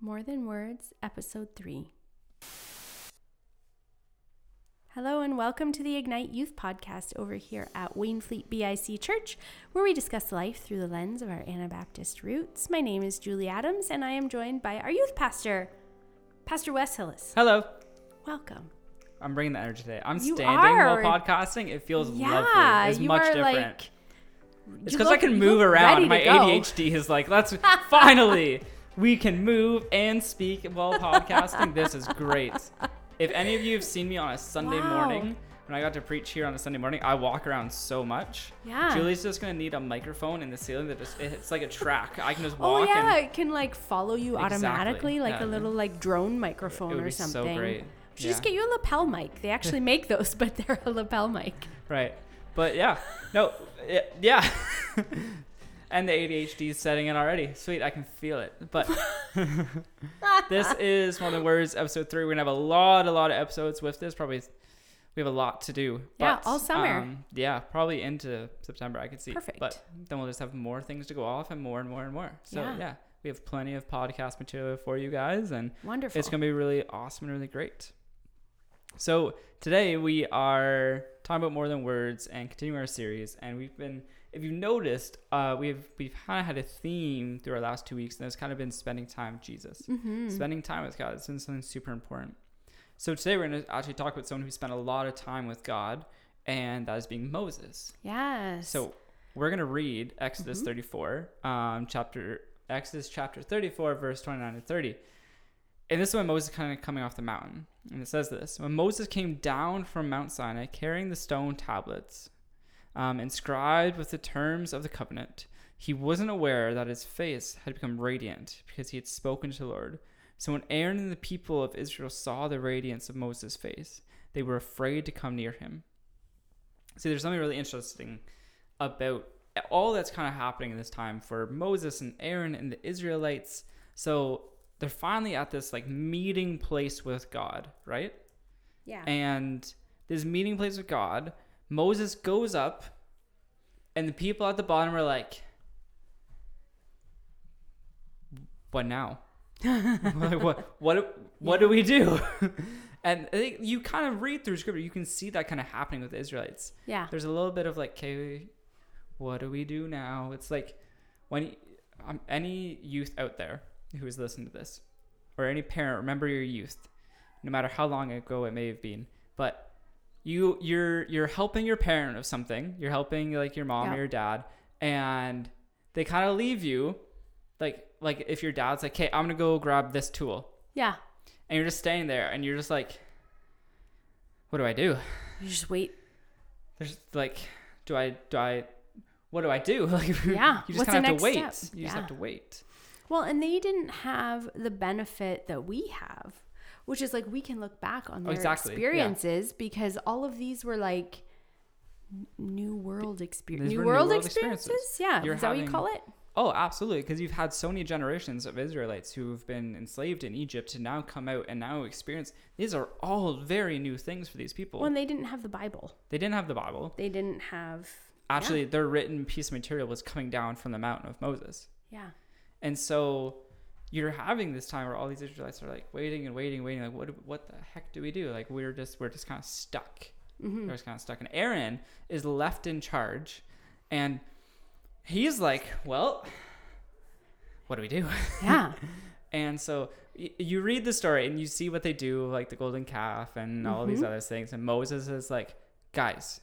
More Than Words, Episode 3. Hello, and welcome to the Ignite Youth Podcast over here at Wainfleet BIC Church, where we discuss life through the lens of our Anabaptist roots. My name is Julie Adams, and I am joined by our youth pastor, Pastor Wes Hillis. Hello. Welcome. I'm bringing the energy today. I'm You standing are. while podcasting. It feels Yeah, lovely. It's you much are different. like. it's because I can move around. My. ADHD is like, let's finally we can move and speak while podcasting. this is great. If any of you have seen me on a Sunday Wow. morning, when I got to preach here on a Sunday morning, I walk around so much. Yeah. Julie's just gonna need a microphone in the ceiling that just it's like a track. I can just oh, walk. Oh yeah, it can like follow you Exactly, automatically, like yeah. a little like drone microphone it would or be something. so great. We should just get you a lapel mic. They actually make those, but they're a lapel mic. Right. But yeah, no, yeah. and the ADHD is setting in already. Sweet, I can feel it. But this is one of the words, episode three. We're gonna have a lot, a lot of episodes with this. Probably, we have a lot to do. Yeah, But, all summer. um, yeah, probably into September. I could see. Perfect. But then we'll just have more things to go off and more and more and more. So Yeah. yeah, we have plenty of podcast material for you guys, and Wonderful. it's going to be really awesome and really great. So, today we are talking about more than words and continuing our series. And we've been, if you've noticed, uh, we've we've kind of had a theme through our last two weeks, and it's kind of been spending time with Jesus, mm-hmm. spending time with God. It's been something super important. So, today we're going to actually talk about someone who spent a lot of time with God, and that is being Moses. Yes. So we're gonna read Exodus Mhm. 34, um, chapter Exodus chapter 34, verse 29 and 30. And this is when Moses kind of coming off the mountain, and it says this: When Moses came down from Mount Sinai, carrying the stone tablets, um, inscribed with the terms of the covenant, he wasn't aware that his face had become radiant because he had spoken to the Lord. So when Aaron and the people of Israel saw the radiance of Moses' face, they were afraid to come near him. See, there's something really interesting about all that's kind of happening in this time for Moses and Aaron and the Israelites. So they're finally at this like meeting place with God, right? yeah. And this meeting place with God, Moses goes up, and the people at the bottom are like, "What now? Like, what? What? What do we do?" and I think you kind of read through scripture, you can see that kind of happening with the Israelites yeah. there's a little bit of like, okay, what do we do now? It's like when um, any youth out there who is listening to this, or any parent, remember your youth, no matter how long ago it may have been, but you you're you're helping your parent of something. You're helping like your mom Yeah. or your dad, and they kind of leave you, like like if your dad's like, okay, I'm gonna go grab this tool, Yeah. and you're just staying there, and you're just like, what do I do? You just wait. there's like do i do i what do i do like Yeah. you just What's kind of have to wait step? you just have to wait Well, and they didn't have the benefit that we have, which is like we can look back on Oh, their exactly, yeah. experiences because all of these were like new world. These New new world, world experiences? experiences. Yeah. You're is that what you call it? oh absolutely because you've had so many generations of israelites who've been enslaved in egypt to now come out and now experience these are all very new things for these people When they didn't have the Bible, they didn't have the bible they didn't have. actually their written piece of material was coming down from the mountain of moses Yeah. And so you're having this time where all these israelites are like waiting and waiting and waiting like what what the heck do we do like we're just we're just kind of stuck hmm They're just kind of stuck. And Aaron is left in charge, and he's like, "Well, what do we do?" Yeah. And so y- you read the story and you see what they do, like the golden calf and all these Mhm. other things. And Moses is like, "Guys,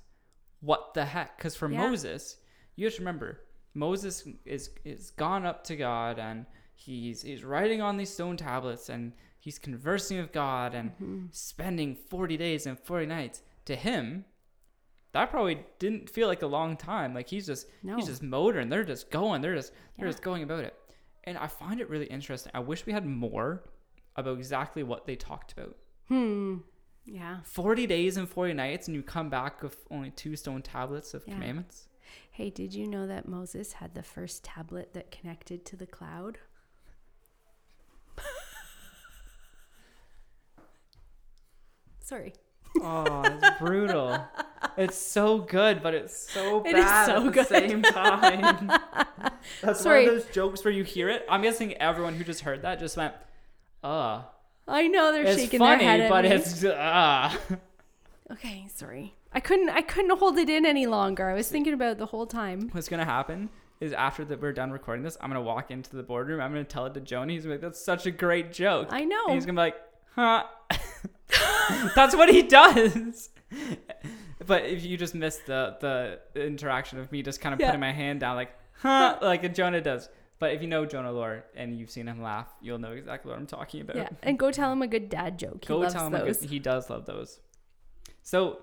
what the heck?" Because for Yeah. Moses, you have to remember, Moses is is gone up to God and he's he's writing on these stone tablets and he's conversing with God and Mhm. spending 40 days and 40 nights to him that probably didn't feel like a long time like he's just No. he's just motoring they're just going they're just they're Yeah. just going about it and i find it really interesting i wish we had more about exactly what they talked about Hmm. Yeah. 40 days and 40 nights and you come back with only two stone tablets of Yeah. commandments Hey, did you know that Moses had the first tablet that connected to the cloud? Sorry. oh it's brutal it's so good but it's so It is bad so at the good. same time that's Sorry. one of those jokes where you hear it i'm guessing everyone who just heard that just went uh. I know they're It's shaking funny, their head at but me. it's uh. okay. Sorry, I couldn't. I couldn't hold it in any longer. I was thinking about it the whole time. What's gonna happen is after that we're done recording this, I'm gonna walk into the boardroom. I'm gonna tell it to Joni. He's gonna be like, "That's such a great joke." I know. And he's gonna be like, "Huh." That's what he does. But if you just missed the the interaction of me just kind of Yeah. putting my hand down, like, "Huh," like a Jonah does. But if you know Jonah Lore and you've seen him laugh, you'll know exactly what I'm talking about. Yeah, and go tell him a good dad joke. He Go tell him those. a good, he does love those. So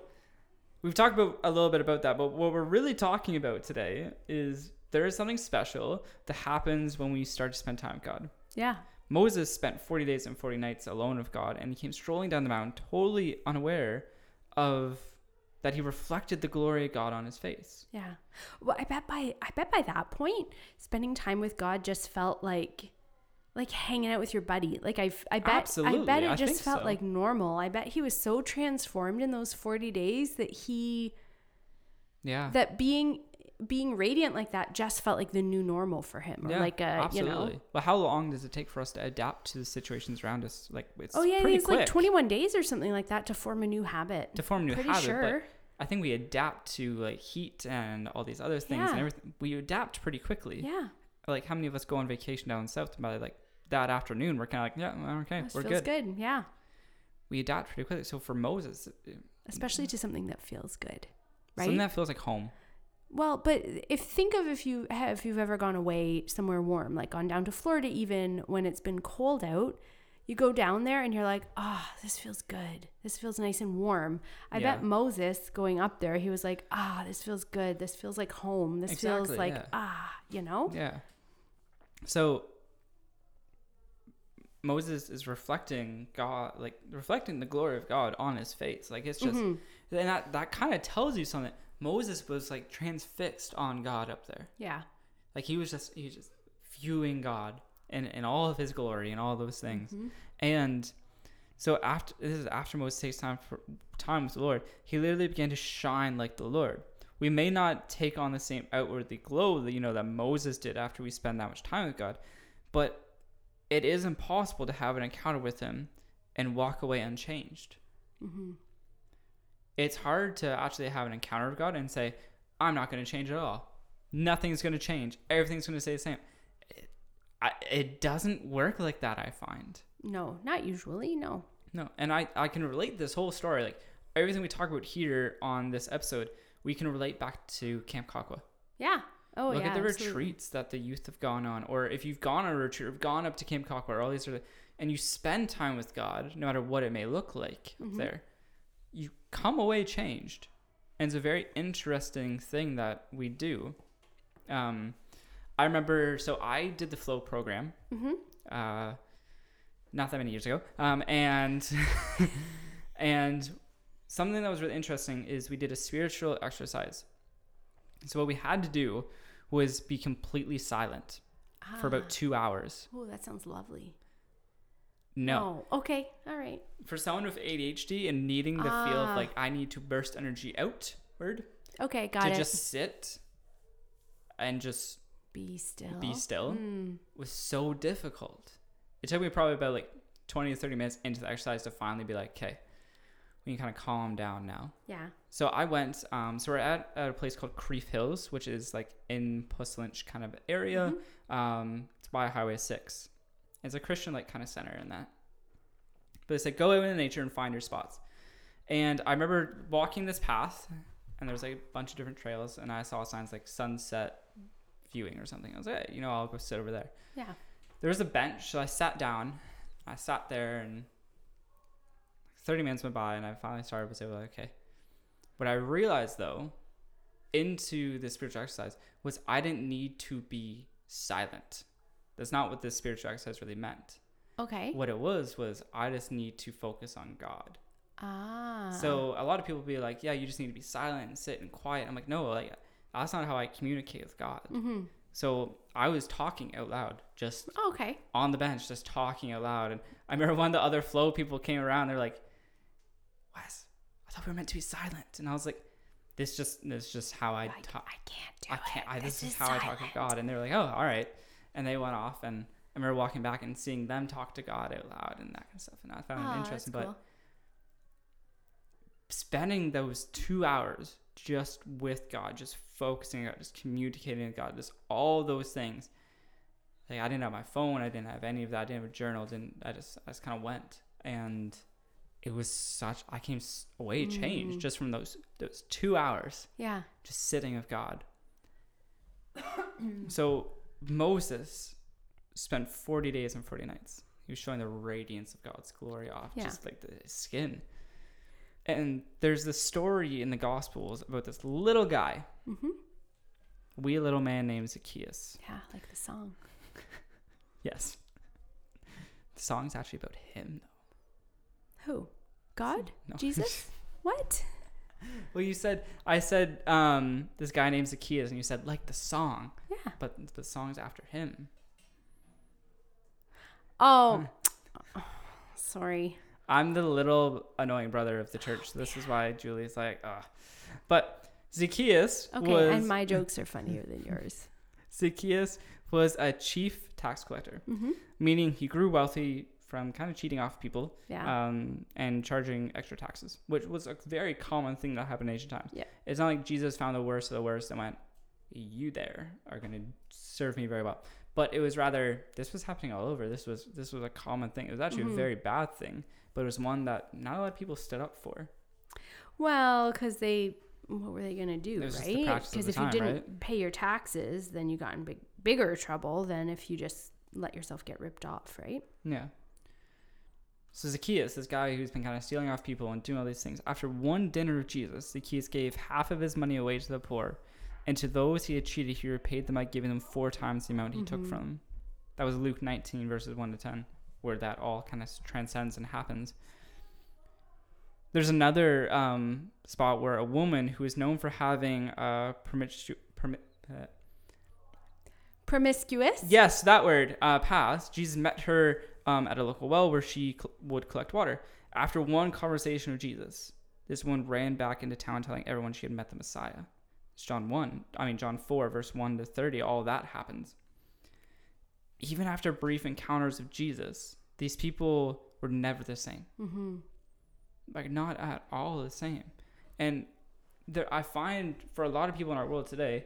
we've talked about a little bit about that, but what we're really talking about today is there is something special that happens when we start to spend time with God. Yeah, Moses spent 40 days and 40 nights alone with God, and he came strolling down the mountain, totally unaware of that he reflected the glory of God on his face. yeah. Well, I bet by I bet by that point, spending time with God just felt like like hanging out with your buddy. Like I, I bet I bet it I just felt so. like normal. I bet he was so transformed in those forty days that he Yeah. that being being radiant like that just felt like the new normal for him, or yeah, like a absolutely. you know. Well, how long does it take for us to adapt to the situations around us? Like, it's Oh yeah, pretty it's quick like twenty one days or something like that to form a new habit. to form a new Pretty habit. sure. But I think we adapt to like heat and all these other things Yeah. and everything. We adapt pretty quickly. yeah, Like, how many of us go on vacation down south? By like that afternoon, we're kind of like, yeah, okay, this we're feels good. good. Yeah, We adapt pretty quickly. So for Moses, especially to something that feels good, right? something that feels like home. Well, but if think of if you have if you've ever gone away somewhere warm, like gone down to Florida, even when it's been cold out, you go down there and you're like, ah, this feels good. This feels nice and warm. I Yeah. bet Moses going up there, he was like, ah, this feels good. This feels like home. This feels like yeah. ah, you know. Yeah. So Moses is reflecting God, like reflecting the glory of God on his face. Like it's just, Mhm. and that that kind of tells you something. Moses was like transfixed on God up there. Yeah. Like he was just he was just viewing God in in all of his glory and all those things. Mhm. And so after this is after Moses takes time for time with the Lord, he literally began to shine like the Lord. We may not take on the same outwardly glow that you know that Moses did after we spend that much time with God, but it is impossible to have an encounter with him and walk away unchanged. Mhm. It's hard to actually have an encounter with God and say, I'm not going to change at all. Nothing's going to change. Everything's going to stay the same. It, I, it doesn't work like that, I find. No, not usually. No. No, and I, I can relate this whole story. Like everything we talk about here on this episode, we can relate back to Camp Kahquah. Yeah. Oh Look yeah. at the absolutely. retreats that the youth have gone on, or if you've gone on a retreat, or gone up to Camp or all these sort of, and you spend time with God, no matter what it may look like Mhm. there, you come away changed, and it's a very interesting thing that we do. Um, I remember, so I did the flow program Mhm. uh, not that many years ago. Um, and and something that was really interesting is we did a spiritual exercise. So what we had to do was be completely silent for about two hours. Oh, that sounds lovely. No, Oh, okay. All right. for someone with ADHD and needing the feel Ah. of like I need to burst energy outward Okay, got to it. To just sit and just be still. be still Mm. was so difficult. It took me probably about like 20 to 30 minutes into the exercise to finally be like, okay, we can kind of calm down now. Yeah. So I went, um, so we're at, a place called Crieff Hills, which is like in Puslinch kind of area. Um, it's by Highway 6. It's a Christian like kind of center in that. But it's like go out in nature and find your spots. And I remember walking this path, and there was like a bunch of different trails, and I saw signs like sunset viewing or something. I was like, hey, you know, I'll go sit over there Yeah. there was a bench, so I sat down. I sat there, and 30 minutes went by, and I finally started was able to okay. What I realized though, into the spiritual exercise, was I didn't need to be silent. That's not what this spiritual exercise really meant. Okay. What it was was I just need to focus on God. Ah. So a lot of people be like, "Yeah, you just need to be silent and sit and quiet." I'm like, "No, like that's not how I communicate with God." Mm-hmm. So I was talking out loud, just Okay. on the bench just talking out loud. And I remember one of the other flow people came around. They're like, "Wes, I thought we were meant to be silent." And I was like, "This just this is just how I talk. I can't do I it. can't. I, this, is, is how I talk to. God." And they were like, "Oh, all right." And they went off, and I remember walking back and seeing them talk to God out loud and that kind of stuff, and I found Aw, it interesting. cool. But spending those two hours just with God, just focusing on, just communicating with God, just all those things. Like I didn't have my phone, I didn't have any of that, I didn't have a journal, didn't I just I just kind of went and it was such I came away changed Mm. just from those those two hours Yeah. just sitting with God. so Moses spent 40 days and 40 nights. He was showing the radiance of God's glory off Yeah. just like the skin. And there's this story in the Gospels about this little guy, Mm-hmm. wee little man named Zacchaeus. Yeah, like the song. Yes. The song's actually about him, Who? God? No. Jesus? what? well, you said, I said, um, this guy named Zacchaeus, and you said, like the song, Yeah. but the song's after him. Oh. Sorry. I'm the little annoying brother of the church. So this is why Julie's like, ah. But Zacchaeus Okay, was and my jokes are funnier than yours. Zacchaeus was a chief tax collector, Mm-hmm. meaning he grew wealthy from kind of cheating off people Yeah. um, and charging extra taxes, which was a very common thing that happened in ancient times. Yeah. It's not like Jesus found the worst of the worst and went, "You there are going to serve me very well." But it was rather this was happening all over. This was this was a common thing. It was actually Mhm. a very bad thing, but it was one that not a lot of people stood up for. Well, because they, what were they do, was just the right? Because if time, you didn't right? pay your taxes, then you got in big, bigger trouble than if you just let yourself get ripped off, right? Yeah. So Zacchaeus, this guy who's been kind of stealing off people and doing all these things, after one dinner with Jesus, Zacchaeus gave half of his money away to the poor, and to those he had cheated, he repaid them by giving them four times the amount he took Mhm. from them. That was Luke 19 verses 1 to 10, where that all kind of transcends and happens. There's another um, spot where a woman who is known for having a promiscu- permi- uh, Promiscuous. Yes, that word uh, passed. Jesus met her um, at a local well where she cl- would collect water. After one conversation with Jesus, this woman ran back into town telling everyone she had met the Messiah. It's John 1, I mean, John 4, verse 1 to 30, all that happens. Even after brief encounters with Jesus, these people were never the same Mm-hmm. like not at all the same and there i find for a lot of people in our world today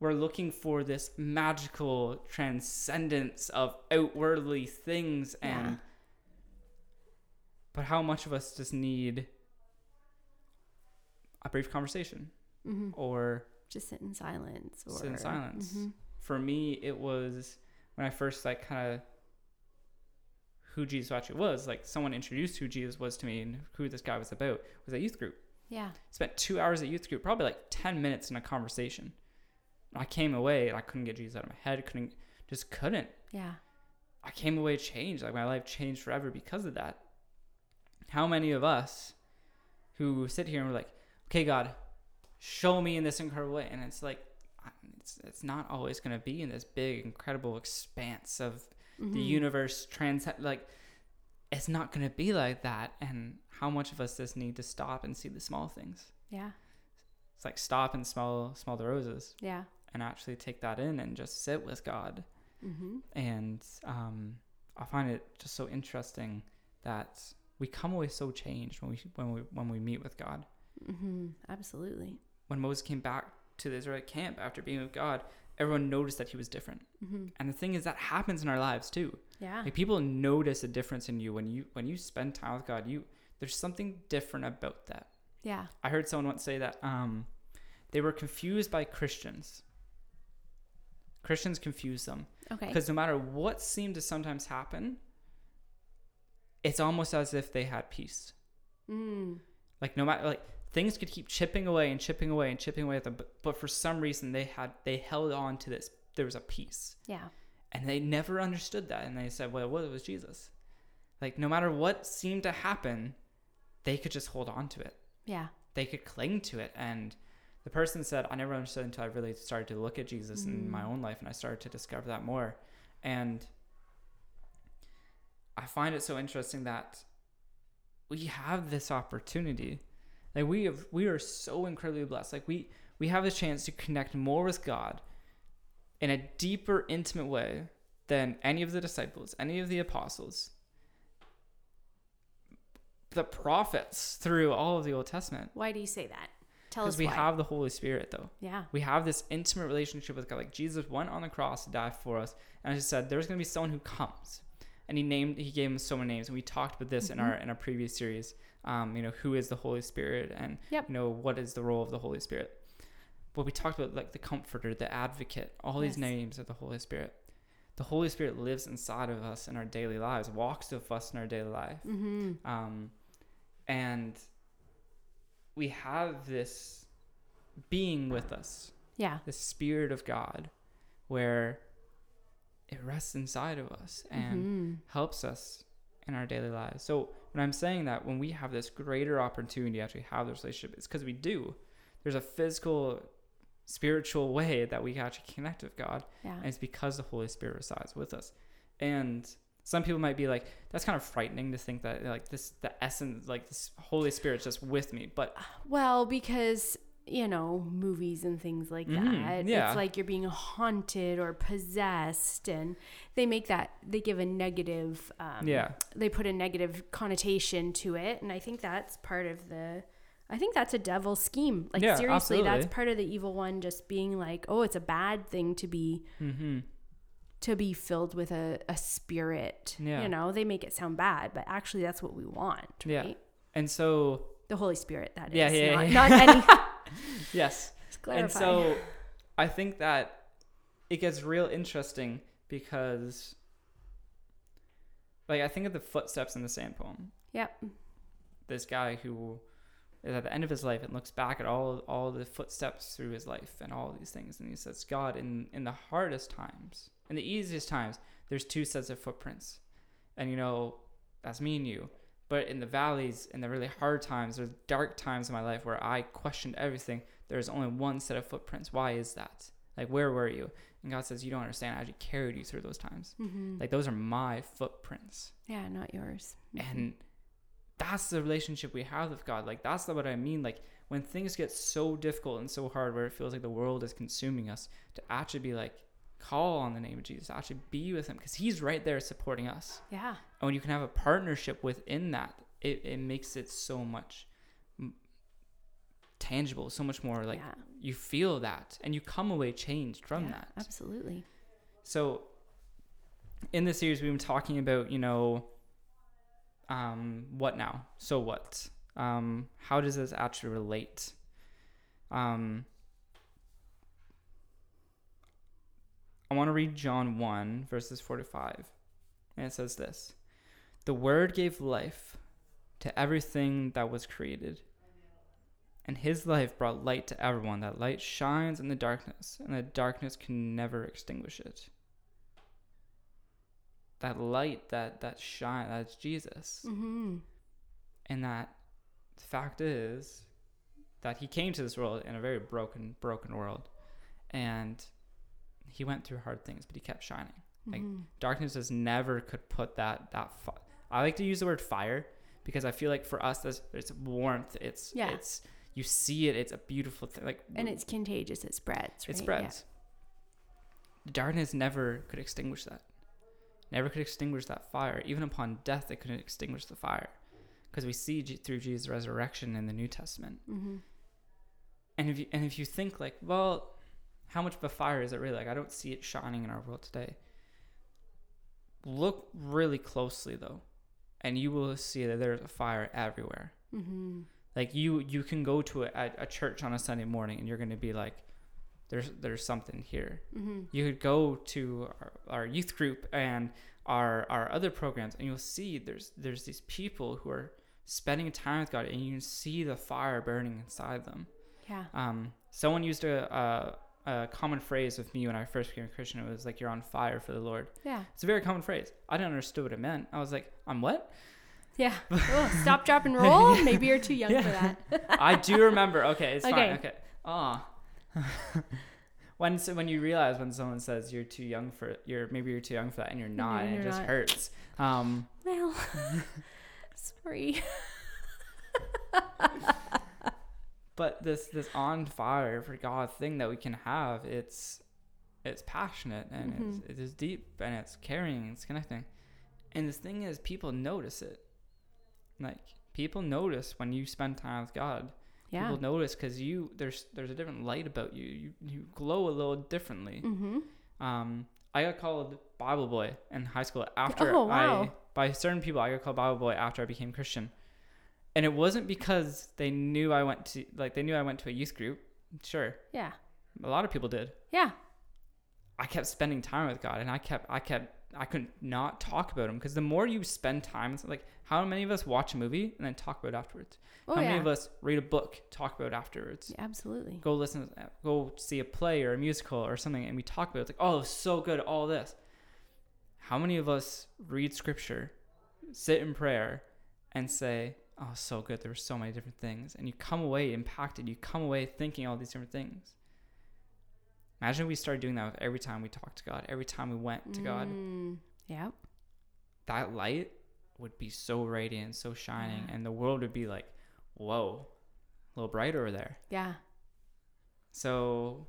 we're looking for this magical transcendence of outwardly things and Yeah. but how much of us just need a brief conversation Mm-hmm. or Just sit in silence. Or, Sit in silence. Mhm. for me it was when i first like kind of who jesus actually was like someone introduced who jesus was to me and who this guy was about was a youth group Yeah. spent two hours at youth group probably like 10 minutes in a conversation i came away and i couldn't get jesus out of my head couldn't just couldn't Yeah. i came away changed like my life changed forever because of that how many of us who sit here and we're like okay god show me in this incredible way and it's like it's, it's not always going to be in this big incredible expanse of the Mhm. universe transcend like it's not going to be like that and how much of us just need to stop and see the small things Yeah. it's like stop and smell smell the roses Yeah. And actually take that in and just sit with god Mm-hmm. and um, i find it just so interesting that we come away so changed when we when we when we meet with god Mm-hmm. Absolutely. when moses came back to the israelite camp after being with god everyone noticed that he was different Mm-hmm. and the thing is that happens in our lives too Yeah. Like people notice a difference in you when you when you spend time with God. You there's something different about that. Yeah. I heard someone once say that um, they were confused by Christians. Christians confuse them Okay. because no matter what seemed to sometimes happen, it's almost as if they had peace. Mm. Like no matter like things could keep chipping away and chipping away and chipping away at them, but, but for some reason they had they held on to this. There was a peace. Yeah. And they never understood that. And they said, well, what was Jesus? Like, no matter what seemed to happen, they could just hold on to it. Yeah. They could cling to it. And the person said, I never understood until I really started to look at Jesus in my Mm. own life and I started to discover that more. And I find it so interesting that we have this opportunity. Like we have we are so incredibly blessed. Like we we have a chance to connect more with God in a deeper, intimate way than any of the disciples, any of the apostles, the prophets through all of the Old Testament. Why do you say that? Tell us Because we why. have the Holy Spirit, though. yeah. We have this intimate relationship with God. Like Jesus went on the cross to die for us, and as I said, there's going to be someone who comes, and he named, he gave him so many names, and we talked about this in our in our previous series. Um, you know, who is the Holy Spirit, and Yep. you know what is the role of the Holy Spirit. But we talked about like the Comforter, the Advocate, all these Yes. names of the Holy Spirit. The Holy Spirit lives inside of us in our daily lives, walks with us in our daily life. Mm-hmm. Um, and we have this being with us, Yeah. the Spirit of God, where it rests inside of us and Mm-hmm. helps us in our daily lives. So when I'm saying that, when we have this greater opportunity to actually have this relationship, it's because we do. There's a physical, spiritual way that we actually connect with God, Yeah. and it's because the Holy Spirit resides with us. And some people might be like, that's kind of frightening to think that like this, the essence, like this Holy Spirit's just with me. But Well, because you know, movies and things like Mhm, that. yeah. It's like you're being haunted or possessed, and they make that they give a negative. Um, yeah, They put a negative connotation to it, and I think that's part of the. I think that's a devil scheme. Like Yeah, seriously, that's part of the evil one. Just being like, oh, it's a bad thing to be mm-hmm. To be filled with a, a spirit. Yeah. You know, they make it sound bad, but actually that's what we want, Yeah. right? and so The Holy Spirit, that is. Yeah, yeah, not, yeah. not any. yes. And so I think that it gets real interesting because like I think of the footsteps in the sand poem. Yep. This guy who is at the end of his life and looks back at all all the footsteps through his life and all these things and he says, God, in in the hardest times, in the easiest times, there's two sets of footprints. And you know, that's me and you. But in the valleys, in the really hard times, or dark times in my life where I questioned everything. There's only one set of footprints. Why is that? Like, where were you? And God says, You don't understand. I actually carried you through those times. Mm-hmm. Like, those are my footprints. yeah, not yours. Mhm. And that's the relationship we have with God. Like, that's what I mean. Like, when things get so difficult and so hard where it feels like the world is consuming us, to actually be like, call on the name of Jesus, actually be with Him because He's right there supporting us. yeah, And when you can have a partnership within that, it, it makes it so much tangible, so much more like yeah, you feel that and you come away changed from yeah, that. absolutely. So in this series we've been talking about, you know, um, what now? So what? Um, how does this actually relate? Um, I want to read John 1, verses 4 to 5. And it says this The Word gave life to everything that was created. And his life brought light to everyone. That light shines in the darkness, and the darkness can never extinguish it. That light, that that shine, that's Jesus. Mm-hmm. And that the fact is that he came to this world in a very broken, broken world. And he went through hard things, but he kept shining. Like, mm-hmm. Darkness just never could put that that fi- I like to use the word fire because I feel like for us there's it's warmth. It's Yeah. it's you see it, it's a beautiful thing. Like And it's contagious. It spreads. Right? it spreads. Darkness never could extinguish that. Never could extinguish that fire. Even upon death, it couldn't extinguish the fire. Because we see G- through Jesus' resurrection in the New Testament. Mm-hmm. And if you and if you think like, well, how much of a fire is it really? Like I don't see it shining in our world today. Look really closely though, and you will see that there's a fire everywhere. Mm-hmm. Like you you can go to a, a church on a Sunday morning and you're going to be like there's there's something here. Mm-hmm. You could go to our, our youth group and our our other programs and you'll see there's there's these people who are spending time with God and you can see the fire burning inside them. Yeah. Um, someone used a, a a common phrase with me when I first became a Christian. It was like you're on fire for the Lord. Yeah. It's a very common phrase. I didn't understand what it meant. I was like, I'm what? Yeah. oh, stop, drop, and roll. Maybe you're too young Yeah. for that. I do remember. Okay, it's Okay. fine. Okay. Ah. when so when you realize when someone says you're too young for you're maybe you're too young for that and you're not and it just not. hurts. Um, Well, sorry. But this this on fire for God thing that we can have it's it's passionate and Mhm. it's, it is deep and it's caring and it's connecting. And the thing is, people notice it. Like people notice when you spend time with God. Yeah. People notice because you there's there's a different light about you. You you glow a little differently. Mm-hmm. Um, I got called Bible boy in high school after Oh, wow. I by certain people I got called Bible boy after I became Christian, and it wasn't because they knew I went to like they knew I went to a youth group. Sure, Yeah. a lot of people did. Yeah. I kept spending time with God, and I kept I kept I couldn't not talk about him because the more you spend time, like how many of us watch a movie and then talk about it afterwards? Oh how yeah. many of us read a book, talk about it afterwards? Yeah, Absolutely. go listen, go see a play or a musical or something, and we talk about it. It's like, oh, it so good, all this. How many of us read scripture, sit in prayer, and say, oh, so good, there were so many different things, and you come away impacted, you come away thinking all these different things. Imagine we started doing that with every time we talked to God, every time we went to God. Mm, yeah. That light would be so radiant, so shining, Yeah. and the world would be like, whoa, a little bright over there. Yeah. So,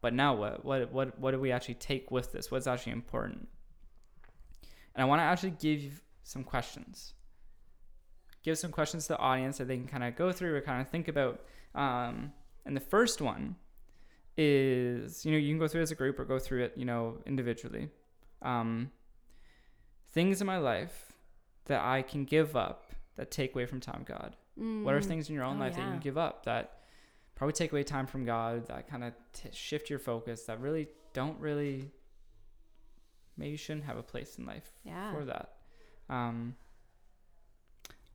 but now what? What what what do we actually take with this? What's actually important? And I want to actually give you some questions. Give some questions to the audience that they can kind of go through or kind of think about. Um, and the first one is, you know, you can go through it as a group or go through it, you know, individually. Um, things in my life that I can give up that take away from time, God. What are Mm. things in your own Oh, life that you can give up that probably take away time from God, that kind of t- shift your focus, that really don't really, maybe shouldn't have a place in life Yeah. for that? Um,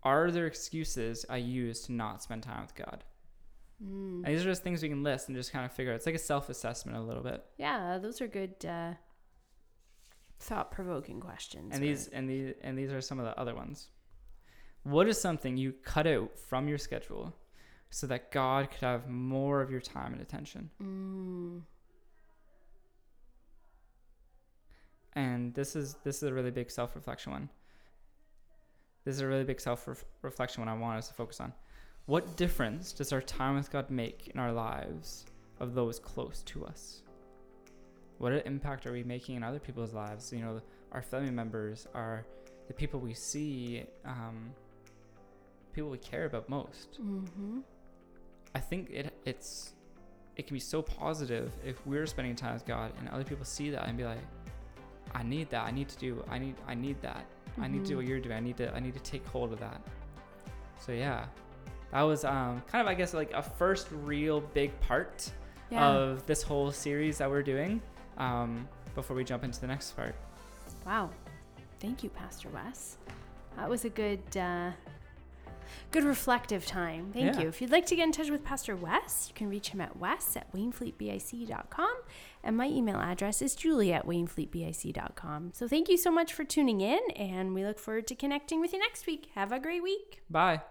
are there excuses I use to not spend time with God? Mm. And these are just things we can list and just kind of figure out. It's like a self assessment a little bit. Yeah, those are good uh, thought-provoking questions. And or- these and these and these are some of the other ones. What is something you cut out from your schedule so that God could have more of your time and attention? Mm. and this is this is a really big self reflection one. This is a really big self reflection one I want us to focus on. What difference does our time with God make in our lives of those close to us? What impact are we making in other people's lives? You know, our family members, our the people we see, um, people we care about most. Mm-hmm. I think it it's it can be so positive if we're spending time with God and other people see that and be like, I need that. I need to do. I need. I need that. I need to do what you're doing. I need to. I need to take hold of that. So yeah, that was um kind of I guess like a first real big part Yeah. of this whole series that we're doing. Um, before we jump into the next part. Wow. Thank you, Pastor Wes. That was a good uh, good reflective time. Thank Yeah. you. If you'd like to get in touch with Pastor Wes, you can reach him at wes at wainfleetbic.com. And my email address is julie at wainfleetbic.com. So thank you so much for tuning in, and we look forward to connecting with you next week. Have a great week. Bye.